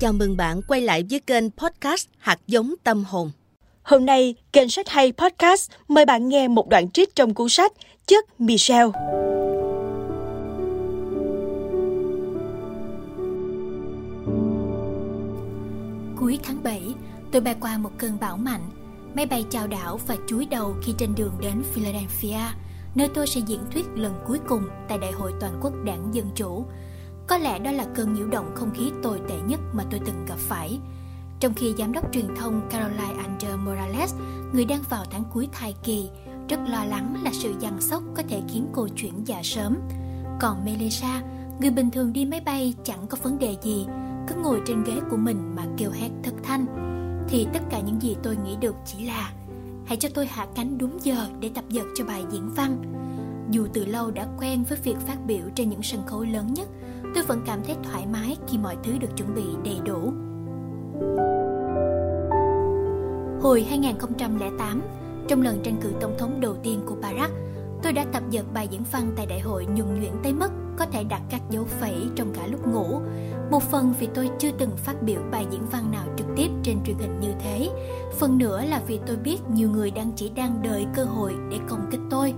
Chào mừng bạn quay lại với kênh podcast Hạt giống tâm hồn. Hôm nay, kênh sách hay podcast mời bạn nghe một đoạn trích trong cuốn sách Chất Michelle. Cuối tháng 7, tôi bay qua một cơn bão mạnh. Máy bay chào đảo và chúi đầu khi trên đường đến Philadelphia, nơi tôi sẽ diễn thuyết lần cuối cùng tại Đại hội Toàn quốc Đảng Dân Chủ. Có lẽ đó là cơn nhiễu động không khí tồi tệ nhất mà tôi từng gặp phải. Trong khi giám đốc truyền thông Caroline Ander Morales, người đang vào tháng cuối thai kỳ, rất lo lắng là sự giằng sóc có thể khiến cô chuyển dạ sớm. Còn Melissa, người bình thường đi máy bay chẳng có vấn đề gì, cứ ngồi trên ghế của mình mà kêu hét thất thanh, thì tất cả những gì tôi nghĩ được chỉ là hãy cho tôi hạ cánh đúng giờ để tập dượt cho bài diễn văn. Dù từ lâu đã quen với việc phát biểu trên những sân khấu lớn nhất, tôi vẫn cảm thấy thoải mái khi mọi thứ được chuẩn bị đầy đủ. Hồi 2008, trong lần tranh cử tổng thống đầu tiên của Barack, tôi đã tập dượt bài diễn văn tại đại hội nhuần nhuyễn tới mức có thể đặt các dấu phẩy trong cả lúc ngủ. Một phần vì tôi chưa từng phát biểu bài diễn văn nào trực tiếp trên truyền hình như thế, phần nữa là vì tôi biết nhiều người đang chỉ đang đợi cơ hội để công kích tôi.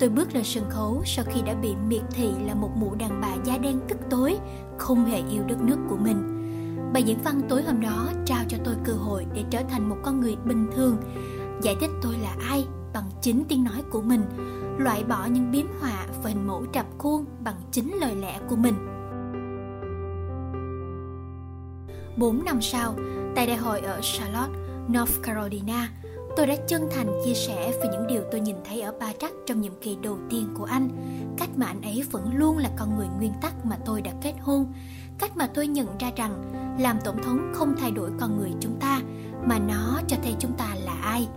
Tôi bước lên sân khấu sau khi đã bị miệt thị là một mụ đàn bà da đen tức tối, không hề yêu đất nước của mình. Bài diễn văn tối hôm đó trao cho tôi cơ hội để trở thành một con người bình thường, giải thích tôi là ai bằng chính tiếng nói của mình, loại bỏ những biếm họa và hình mẫu trập khuôn bằng chính lời lẽ của mình. 4 năm sau, tại đại hội ở Charlotte, North Carolina, tôi đã chân thành chia sẻ về những điều tôi nhìn thấy ở Barack trong nhiệm kỳ đầu tiên của anh, cách mà anh ấy vẫn luôn là con người nguyên tắc mà tôi đã kết hôn, cách mà tôi nhận ra rằng làm tổng thống không thay đổi con người chúng ta, mà nó cho thấy chúng ta là ai.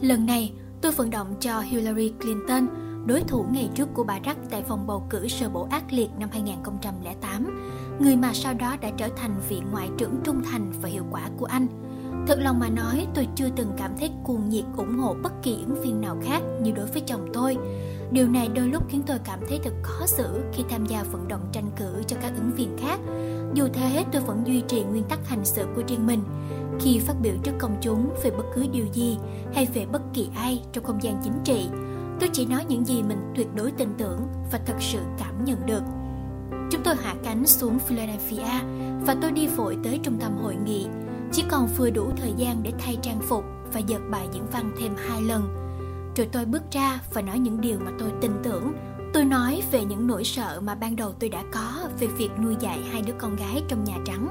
Lần này, tôi vận động cho Hillary Clinton, đối thủ ngày trước của bà Rắc tại vòng bầu cử sơ bộ ác liệt năm 2008, người mà sau đó đã trở thành vị ngoại trưởng trung thành và hiệu quả của anh. Thật lòng mà nói, tôi chưa từng cảm thấy cuồng nhiệt ủng hộ bất kỳ ứng viên nào khác như đối với chồng tôi. Điều này đôi lúc khiến tôi cảm thấy thật khó xử khi tham gia vận động tranh cử cho các ứng viên khác. Dù thế, tôi vẫn duy trì nguyên tắc hành xử của riêng mình. Khi phát biểu trước công chúng về bất cứ điều gì hay về bất kỳ ai trong không gian chính trị, tôi chỉ nói những gì mình tuyệt đối tin tưởng và thật sự cảm nhận được. Chúng tôi hạ cánh xuống Philadelphia và tôi đi vội tới trung tâm hội nghị. Chỉ còn vừa đủ thời gian để thay trang phục và dợt bài diễn văn thêm hai lần. Rồi tôi bước ra và nói những điều mà tôi tin tưởng. Tôi nói về những nỗi sợ mà ban đầu tôi đã có về việc nuôi dạy hai đứa con gái trong Nhà Trắng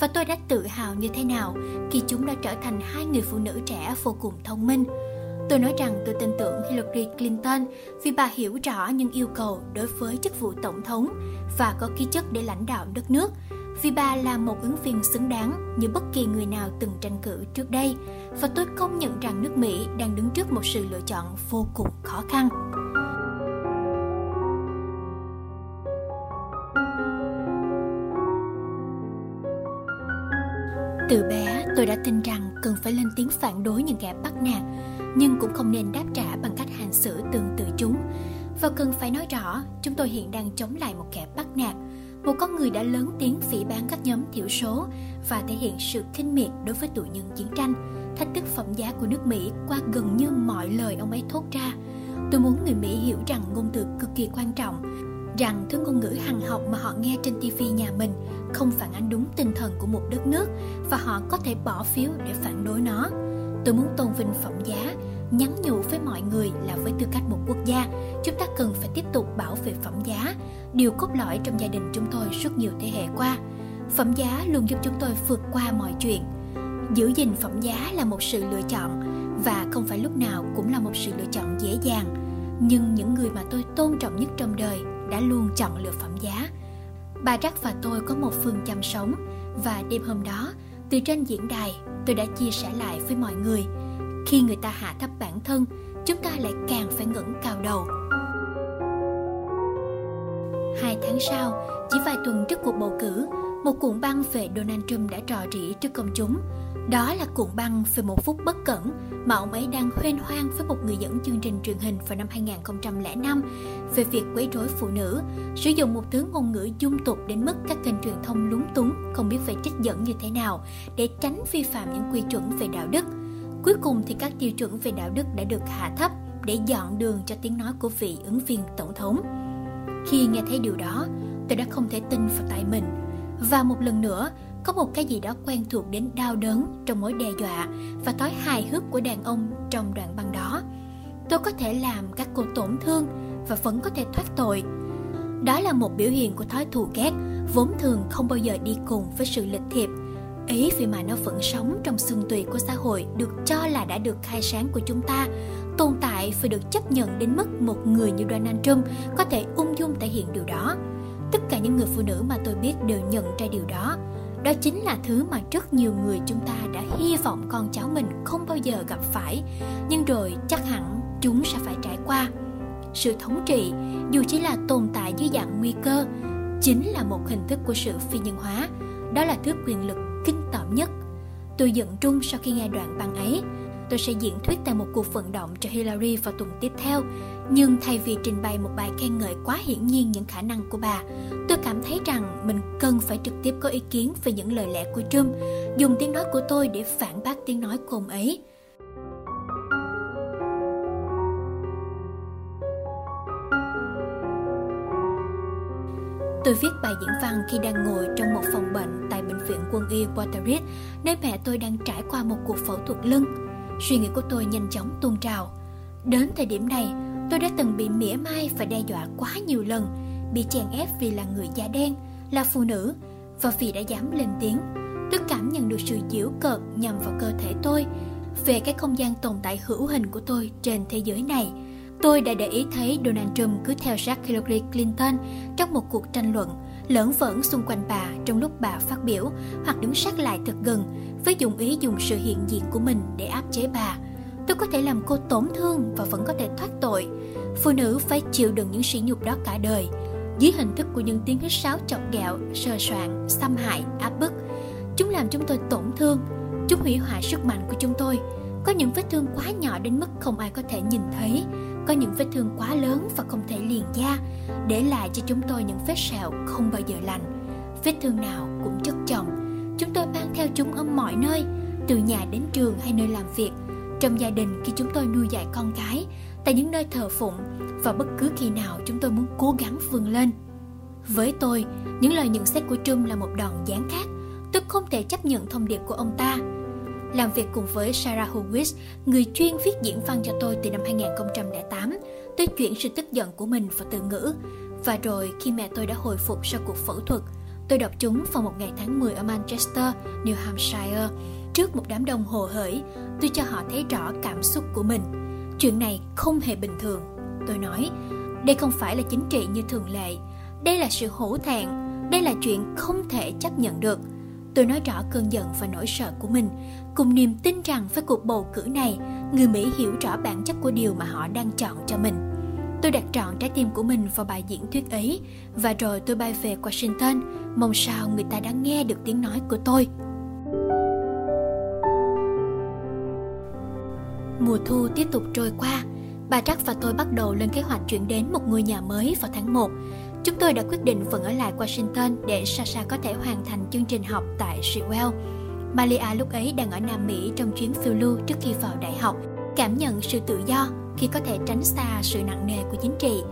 và tôi đã tự hào như thế nào khi chúng đã trở thành hai người phụ nữ trẻ vô cùng thông minh. Tôi nói rằng tôi tin tưởng Hillary Clinton vì bà hiểu rõ những yêu cầu đối với chức vụ tổng thống và có khí chất để lãnh đạo đất nước vì bà là một ứng viên xứng đáng như bất kỳ người nào từng tranh cử trước đây và tôi công nhận rằng nước Mỹ đang đứng trước một sự lựa chọn vô cùng khó khăn. Từ bé, tôi đã tin rằng cần phải lên tiếng phản đối những kẻ bắt nạt, nhưng cũng không nên đáp trả bằng cách hành xử tương tự chúng. Và cần phải nói rõ, chúng tôi hiện đang chống lại một kẻ bắt nạt, một con người đã lớn tiếng phỉ bán các nhóm thiểu số và thể hiện sự khinh miệt đối với tù nhân chiến tranh, thách thức phẩm giá của nước Mỹ qua gần như mọi lời ông ấy thốt ra. Tôi muốn người Mỹ hiểu rằng ngôn từ cực kỳ quan trọng, rằng thứ ngôn ngữ hằng học mà họ nghe trên TV nhà mình không phản ánh đúng tinh thần của một đất nước và họ có thể bỏ phiếu để phản đối nó. Tôi muốn tôn vinh phẩm giá, nhắn nhủ với mọi người là với tư cách một quốc gia, chúng ta cần phải tiếp tục bảo vệ phẩm giá, điều cốt lõi trong gia đình chúng tôi suốt nhiều thế hệ qua. Phẩm giá luôn giúp chúng tôi vượt qua mọi chuyện. Giữ gìn phẩm giá là một sự lựa chọn và không phải lúc nào cũng là một sự lựa chọn dễ dàng. Nhưng những người mà tôi tôn trọng nhất trong đời đã luôn chọn lựa phẩm giá. Bà Rắc và tôi có một phương chăm sống và đêm hôm đó, từ trên diễn đài, tôi đã chia sẻ lại với mọi người. Khi người ta hạ thấp bản thân, chúng ta lại càng phải ngẩng cao đầu tháng sau, chỉ vài tuần trước cuộc bầu cử, một cuộn băng về Donald Trump đã trò rỉ trước công chúng. Đó là cuộn băng về một phút bất cẩn mà ông ấy đang huyên hoang với một người dẫn chương trình truyền hình vào năm 2005 về việc quấy rối phụ nữ, sử dụng một thứ ngôn ngữ dung tục đến mức các kênh truyền thông lúng túng, không biết phải trích dẫn như thế nào để tránh vi phạm những quy chuẩn về đạo đức. Cuối cùng thì các tiêu chuẩn về đạo đức đã được hạ thấp để dọn đường cho tiếng nói của vị ứng viên tổng thống. Khi nghe thấy điều đó, tôi đã không thể tin vào tay mình. Và một lần nữa, có một cái gì đó quen thuộc đến đau đớn trong mối đe dọa và thói hài hước của đàn ông trong đoạn băng đó. Tôi có thể làm các cô tổn thương và vẫn có thể thoát tội. Đó là một biểu hiện của thói thù ghét, vốn thường không bao giờ đi cùng với sự lịch thiệp. Ý vì mà nó vẫn sống trong xương tùy của xã hội được cho là đã được khai sáng của chúng ta, tồn tại phải được chấp nhận đến mức một người như Donald Trump có thể ung dung thể hiện điều đó. Tất cả những người phụ nữ mà tôi biết đều nhận ra điều đó. Đó chính là thứ mà rất nhiều người chúng ta đã hy vọng con cháu mình không bao giờ gặp phải. Nhưng rồi chắc hẳn chúng sẽ phải trải qua. Sự thống trị, dù chỉ là tồn tại dưới dạng nguy cơ, chính là một hình thức của sự phi nhân hóa. Đó là thứ quyền lực kinh tởm nhất. Tôi giận trung sau khi nghe đoạn băng ấy tôi sẽ diễn thuyết tại một cuộc vận động cho Hillary vào tuần tiếp theo. Nhưng thay vì trình bày một bài khen ngợi quá hiển nhiên những khả năng của bà, tôi cảm thấy rằng mình cần phải trực tiếp có ý kiến về những lời lẽ của Trump, dùng tiếng nói của tôi để phản bác tiếng nói của ông ấy. Tôi viết bài diễn văn khi đang ngồi trong một phòng bệnh tại bệnh viện quân y Waterridge, nơi mẹ tôi đang trải qua một cuộc phẫu thuật lưng. Suy nghĩ của tôi nhanh chóng tuôn trào. Đến thời điểm này, tôi đã từng bị mỉa mai và đe dọa quá nhiều lần, bị chèn ép vì là người da đen, là phụ nữ và vì đã dám lên tiếng. Tôi cảm nhận được sự giễu cợt nhằm vào cơ thể tôi, về cái không gian tồn tại hữu hình của tôi trên thế giới này. Tôi đã để ý thấy Donald Trump cứ theo sát Hillary Clinton trong một cuộc tranh luận, lẫn vẫn xung quanh bà trong lúc bà phát biểu hoặc đứng sát lại thật gần với dụng ý dùng sự hiện diện của mình để áp chế bà. Tôi có thể làm cô tổn thương và vẫn có thể thoát tội. Phụ nữ phải chịu đựng những sỉ nhục đó cả đời, dưới hình thức của những tiếng hít sáo chọc ghẹo, sờ soạn, xâm hại, áp bức. Chúng làm chúng tôi tổn thương, chúng hủy hoại sức mạnh của chúng tôi. Có những vết thương quá nhỏ đến mức không ai có thể nhìn thấy, có những vết thương quá lớn và không thể liền da, để lại cho chúng tôi những vết sẹo không bao giờ lành. Vết thương nào cũng chất chồng, chúng tôi mang theo chúng ở mọi nơi, từ nhà đến trường hay nơi làm việc, trong gia đình khi chúng tôi nuôi dạy con cái, tại những nơi thờ phụng và bất cứ khi nào chúng tôi muốn cố gắng vươn lên. Với tôi, những lời nhận xét của Trump là một đòn giáng khác. Tôi không thể chấp nhận thông điệp của ông ta. Làm việc cùng với Sarah Hughes, người chuyên viết diễn văn cho tôi từ năm 2008, tôi chuyển sự tức giận của mình vào từ ngữ. Và rồi khi mẹ tôi đã hồi phục sau cuộc phẫu thuật, tôi đọc chúng vào một ngày tháng 10 ở Manchester, New Hampshire. Trước một đám đông hồ hởi, tôi cho họ thấy rõ cảm xúc của mình. Chuyện này không hề bình thường. Tôi nói, đây không phải là chính trị như thường lệ. Đây là sự hổ thẹn. Đây là chuyện không thể chấp nhận được. Tôi nói rõ cơn giận và nỗi sợ của mình, cùng niềm tin rằng với cuộc bầu cử này, người Mỹ hiểu rõ bản chất của điều mà họ đang chọn cho mình. Tôi đặt trọn trái tim của mình vào bài diễn thuyết ấy và rồi tôi bay về Washington, mong sao người ta đã nghe được tiếng nói của tôi. Mùa thu tiếp tục trôi qua, bà Trắc và tôi bắt đầu lên kế hoạch chuyển đến một ngôi nhà mới vào tháng 1. Chúng tôi đã quyết định vẫn ở lại Washington để Sasha có thể hoàn thành chương trình học tại Sewell. Malia lúc ấy đang ở Nam Mỹ trong chuyến phiêu lưu trước khi vào đại học, cảm nhận sự tự do khi có thể tránh xa sự nặng nề của chính trị.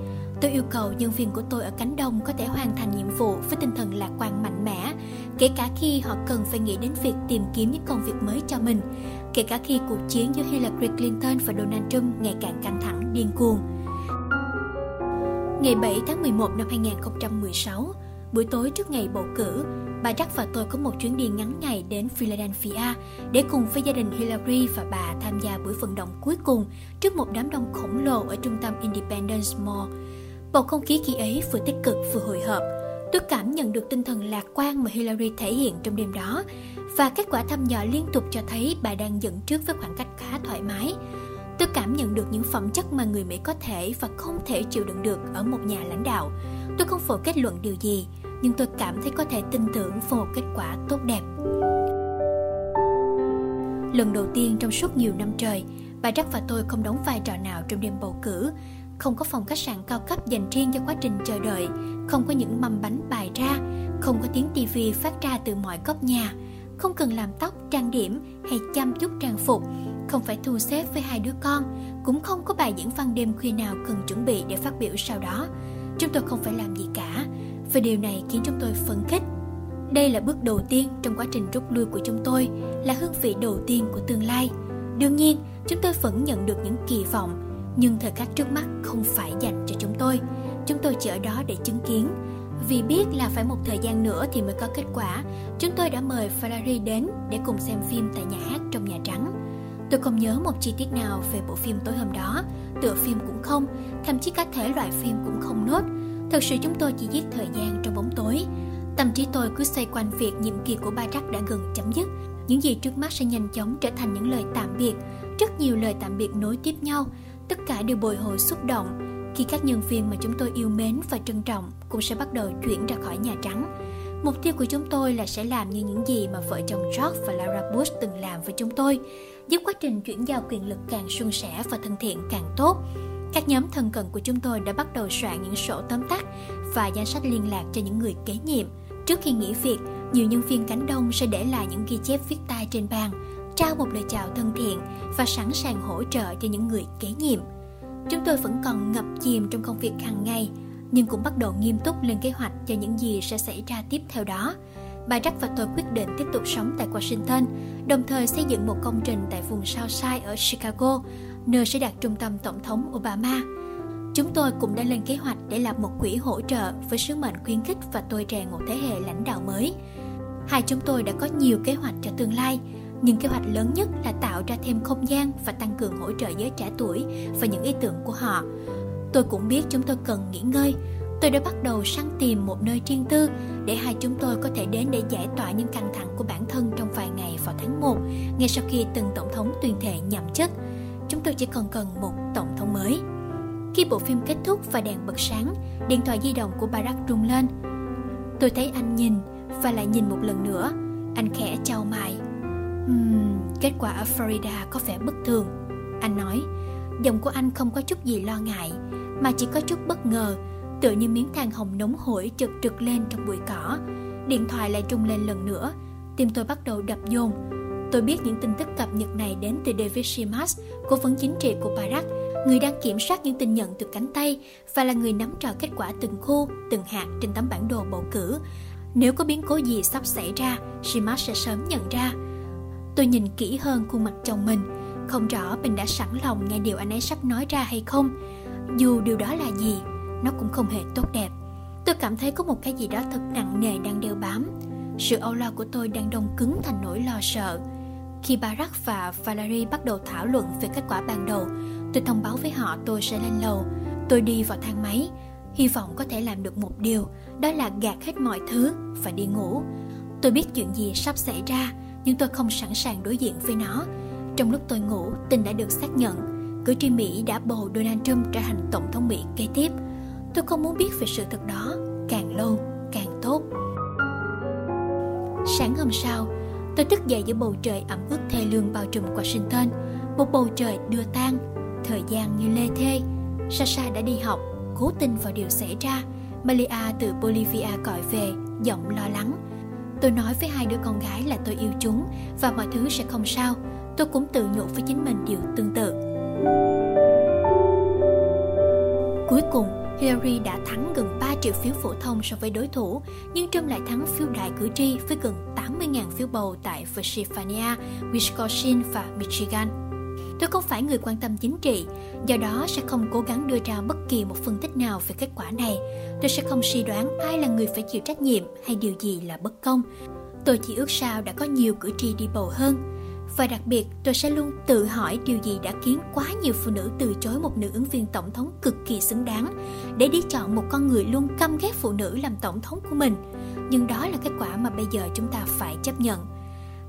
Tôi yêu cầu nhân viên của tôi ở cánh đông có thể hoàn thành nhiệm vụ với tinh thần lạc quan mạnh mẽ, kể cả khi họ cần phải nghĩ đến việc tìm kiếm những công việc mới cho mình, kể cả khi cuộc chiến giữa Hillary Clinton và Donald Trump ngày càng căng thẳng điên cuồng. Ngày 7 tháng 11 năm 2016, buổi tối trước ngày bầu cử, bà Jack và tôi có một chuyến đi ngắn ngày đến Philadelphia để cùng với gia đình Hillary và bà tham gia buổi vận động cuối cùng trước một đám đông khổng lồ ở trung tâm Independence Mall. Bầu không khí khi ấy vừa tích cực vừa hồi hộp. Tôi cảm nhận được tinh thần lạc quan mà Hillary thể hiện trong đêm đó và kết quả thăm dò liên tục cho thấy bà đang dẫn trước với khoảng cách khá thoải mái. Tôi cảm nhận được những phẩm chất mà người Mỹ có thể và không thể chịu đựng được ở một nhà lãnh đạo. Tôi không phủ kết luận điều gì, nhưng tôi cảm thấy có thể tin tưởng vào một kết quả tốt đẹp. Lần đầu tiên trong suốt nhiều năm trời, bà Jack và tôi không đóng vai trò nào trong đêm bầu cử. Không có phòng khách sạn cao cấp dành riêng cho quá trình chờ đợi, không có những mâm bánh bài ra, không có tiếng tivi phát ra từ mọi góc nhà, không cần làm tóc, trang điểm hay chăm chút trang phục, không phải thu xếp với hai đứa con, cũng không có bài diễn văn đêm khuya nào cần chuẩn bị để phát biểu sau đó. Chúng tôi không phải làm gì cả, và điều này khiến chúng tôi phấn khích. Đây là bước đầu tiên trong quá trình rút lui của chúng tôi, là hương vị đầu tiên của tương lai. Đương nhiên, chúng tôi vẫn nhận được những kỳ vọng, nhưng thời khắc trước mắt không phải dành cho chúng tôi. Chúng tôi chỉ ở đó để chứng kiến. Vì biết là phải một thời gian nữa thì mới có kết quả, chúng tôi đã mời Ferrari đến để cùng xem phim tại nhà hát trong Nhà Trắng. Tôi không nhớ một chi tiết nào về bộ phim tối hôm đó, tựa phim cũng không, thậm chí các thể loại phim cũng không nốt. Thật sự chúng tôi chỉ giết thời gian trong bóng tối. Tâm trí tôi cứ xoay quanh việc nhiệm kỳ của ba Trắc đã gần chấm dứt. Những gì trước mắt sẽ nhanh chóng trở thành những lời tạm biệt. Rất nhiều lời tạm biệt nối tiếp nhau. Tất cả đều bồi hồi xúc động khi các nhân viên mà chúng tôi yêu mến và trân trọng cũng sẽ bắt đầu chuyển ra khỏi Nhà Trắng. Mục tiêu của chúng tôi là sẽ làm như những gì mà vợ chồng George và Laura Bush từng làm với chúng tôi, giúp quá trình chuyển giao quyền lực càng suôn sẻ và thân thiện càng tốt. Các nhóm thân cận của chúng tôi đã bắt đầu soạn những sổ tóm tắt và danh sách liên lạc cho những người kế nhiệm. Trước khi nghỉ việc, nhiều nhân viên cánh đông sẽ để lại những ghi chép viết tay trên bàn, trao một lời chào thân thiện và sẵn sàng hỗ trợ cho những người kế nhiệm. Chúng tôi vẫn còn ngập chìm trong công việc hàng ngày, nhưng cũng bắt đầu nghiêm túc lên kế hoạch cho những gì sẽ xảy ra tiếp theo đó. Bà Jack và tôi quyết định tiếp tục sống tại Washington, đồng thời xây dựng một công trình tại vùng Southside ở Chicago, nơi sẽ đặt trung tâm Tổng thống Obama. Chúng tôi cũng đã lên kế hoạch để lập một quỹ hỗ trợ với sứ mệnh khuyến khích và tôi rèn một thế hệ lãnh đạo mới. Hai chúng tôi đã có nhiều kế hoạch cho tương lai, nhưng kế hoạch lớn nhất là tạo ra thêm không gian và tăng cường hỗ trợ giới trẻ tuổi và những ý tưởng của họ. Tôi cũng biết chúng tôi cần nghỉ ngơi. Tôi đã bắt đầu săn tìm một nơi riêng tư để hai chúng tôi có thể đến để giải tỏa những căng thẳng của bản thân trong vài ngày vào tháng 1, ngay sau khi từng tổng thống tuyên thệ nhậm chức. Chúng tôi chỉ còn cần một tổng thống mới. Khi bộ phim kết thúc và đèn bật sáng, điện thoại di động của Barack rung lên. Tôi thấy anh nhìn và lại nhìn một lần nữa. Anh khẽ trao mày. Uhm, kết quả ở Florida có vẻ bất thường. Anh nói, giọng của anh không có chút gì lo ngại, mà chỉ có chút bất ngờ, tựa như miếng than hồng nóng hổi chực trực lên trong bụi cỏ. Điện thoại lại trung lên lần nữa, tim tôi bắt đầu đập dồn. Tôi biết những tin tức cập nhật này đến từ David Shimas, cố vấn chính trị của Barack, người đang kiểm soát những tin nhận từ cánh tay và là người nắm trò kết quả từng khu, từng hạt trên tấm bản đồ bầu cử. Nếu có biến cố gì sắp xảy ra, Shimas sẽ sớm nhận ra. Tôi nhìn kỹ hơn khuôn mặt chồng mình, không rõ mình đã sẵn lòng nghe điều anh ấy sắp nói ra hay không. Dù điều đó là gì, nó cũng không hề tốt đẹp. Tôi cảm thấy có một cái gì đó thật nặng nề đang đeo bám. Sự âu lo của tôi đang đông cứng thành nỗi lo sợ. Khi Barack và Valerie bắt đầu thảo luận về kết quả ban đầu, tôi thông báo với họ tôi sẽ lên lầu. Tôi đi vào thang máy, hy vọng có thể làm được một điều, đó là gạt hết mọi thứ và đi ngủ. Tôi biết chuyện gì sắp xảy ra, nhưng tôi không sẵn sàng đối diện với nó. Trong lúc tôi ngủ, tin đã được xác nhận. Cử tri Mỹ đã bầu Donald Trump trở thành Tổng thống Mỹ kế tiếp. Tôi không muốn biết về sự thật đó, càng lâu càng tốt. Sáng hôm sau, tôi thức dậy giữa bầu trời ẩm ướt thê lương bao trùm Washington. Một bầu trời đưa tan, thời gian như lê thê. Sasha đã đi học, cố tin vào điều xảy ra. Malia từ Bolivia gọi về, giọng lo lắng. Tôi nói với hai đứa con gái là tôi yêu chúng và mọi thứ sẽ không sao. Tôi cũng tự nhủ với chính mình điều tương tự. Cuối cùng, Hillary đã thắng gần 3 triệu phiếu phổ thông so với đối thủ, nhưng Trump lại thắng phiếu đại cử tri với gần 80.000 phiếu bầu tại Pennsylvania, Wisconsin và Michigan. Tôi không phải người quan tâm chính trị, do đó sẽ không cố gắng đưa ra bất kỳ một phân tích nào về kết quả này. Tôi sẽ không suy đoán ai là người phải chịu trách nhiệm hay điều gì là bất công. Tôi chỉ ước sao đã có nhiều cử tri đi bầu hơn. Và đặc biệt, tôi sẽ luôn tự hỏi điều gì đã khiến quá nhiều phụ nữ từ chối một nữ ứng viên tổng thống cực kỳ xứng đáng để đi chọn một con người luôn căm ghét phụ nữ làm tổng thống của mình. Nhưng đó là kết quả mà bây giờ chúng ta phải chấp nhận.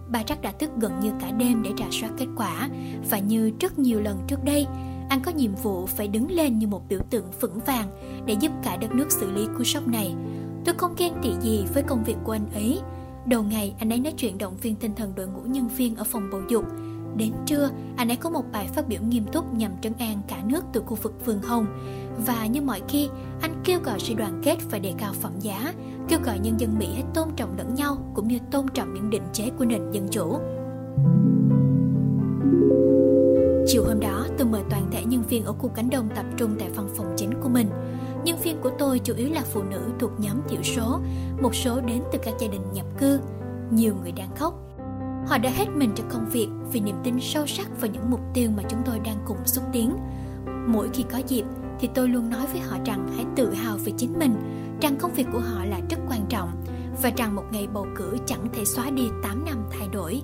Bà chắc đã thức gần như cả đêm để rà soát kết quả và như rất nhiều lần trước đây, anh có nhiệm vụ phải đứng lên như một biểu tượng vững vàng để giúp cả đất nước xử lý cú sốc này. Tôi không ghen tị gì với công việc của anh ấy. Đầu ngày anh ấy nói chuyện động viên tinh thần đội ngũ nhân viên ở phòng bầu dục. Đến trưa, anh ấy có một bài phát biểu nghiêm túc nhằm trấn an cả nước từ khu vực vườn hồng. Và như mọi khi, anh kêu gọi sự đoàn kết và đề cao phẩm giá, kêu gọi nhân dân Mỹ hãy tôn trọng lẫn nhau cũng như tôn trọng những định chế của nền dân chủ. Chiều hôm đó, tôi mời toàn thể nhân viên ở khu cánh đông tập trung tại văn phòng chính của mình. Nhân viên của tôi chủ yếu là phụ nữ thuộc nhóm thiểu số, một số đến từ các gia đình nhập cư. Nhiều người đang khóc. Họ đã hết mình cho công việc vì niềm tin sâu sắc vào những mục tiêu mà chúng tôi đang cùng xúc tiến. Mỗi khi có dịp thì tôi luôn nói với họ rằng hãy tự hào về chính mình, rằng công việc của họ là rất quan trọng và rằng một ngày bầu cử chẳng thể xóa đi 8 năm thay đổi.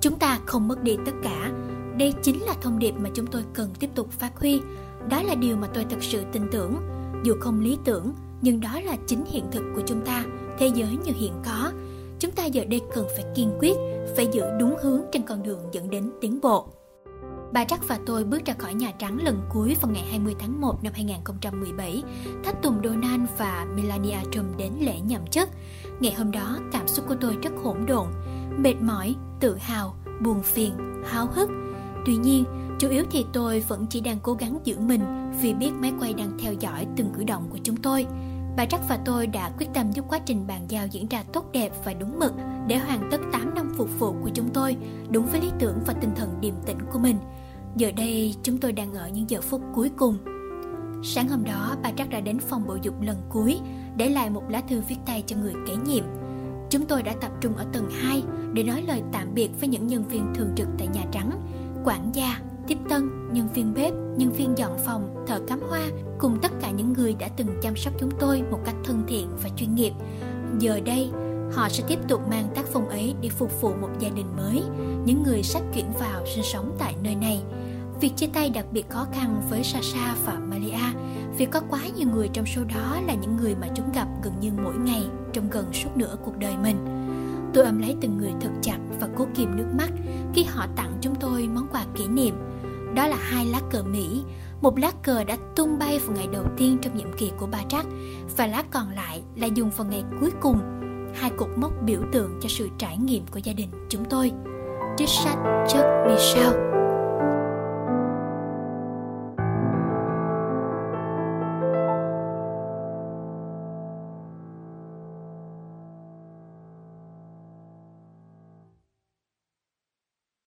Chúng ta không mất đi tất cả. Đây chính là thông điệp mà chúng tôi cần tiếp tục phát huy. Đó là điều mà tôi thật sự tin tưởng dù không lý tưởng nhưng đó là chính hiện thực của chúng ta. Thế giới như hiện có. Chúng ta giờ đây cần phải kiên quyết phải giữ đúng hướng trên con đường dẫn đến tiến bộ. Bà Trắc và tôi bước ra khỏi Nhà Trắng lần cuối vào ngày 20 tháng 1 năm 2017, thách tùng Donald và Melania Trump đến lễ nhậm chức. Ngày hôm đó, cảm xúc của tôi rất hỗn độn, mệt mỏi, tự hào, buồn phiền, háo hức. Tuy nhiên, chủ yếu thì tôi vẫn chỉ đang cố gắng giữ mình vì biết máy quay đang theo dõi từng cử động của chúng tôi. Bà Trắc và tôi đã quyết tâm giúp quá trình bàn giao diễn ra tốt đẹp và đúng mực để hoàn tất 8 năm phục vụ của chúng tôi đúng với lý tưởng và tinh thần điềm tĩnh của mình. Giờ đây chúng tôi đang ở những giờ phút cuối cùng. Sáng hôm đó, bà Trắc đã đến phòng bộ dục lần cuối để lại một lá thư viết tay cho người kế nhiệm. Chúng tôi đã tập trung ở tầng 2 để nói lời tạm biệt với những nhân viên thường trực tại Nhà Trắng, quản gia, tiếp tân, nhân viên bếp, nhân viên dọn phòng, thợ cắm hoa cùng tất cả những người đã từng chăm sóc chúng tôi một cách thân thiện và chuyên nghiệp. Giờ đây, họ sẽ tiếp tục mang tác phong ấy để phục vụ một gia đình mới, những người sắp chuyển vào sinh sống tại nơi này. Việc chia tay đặc biệt khó khăn với Sasha và Malia vì có quá nhiều người trong số đó là những người mà chúng gặp gần như mỗi ngày trong gần suốt nửa cuộc đời mình. Tôi ôm lấy từng người thật chặt và cố kìm nước mắt khi họ tặng chúng tôi món quà kỷ niệm đó là hai lá cờ Mỹ, một lá cờ đã tung bay vào ngày đầu tiên trong nhiệm kỳ của bà Trắc và lá còn lại là dùng vào ngày cuối cùng, hai cột mốc biểu tượng cho sự trải nghiệm của gia đình chúng tôi. Trích sách Chuck sao.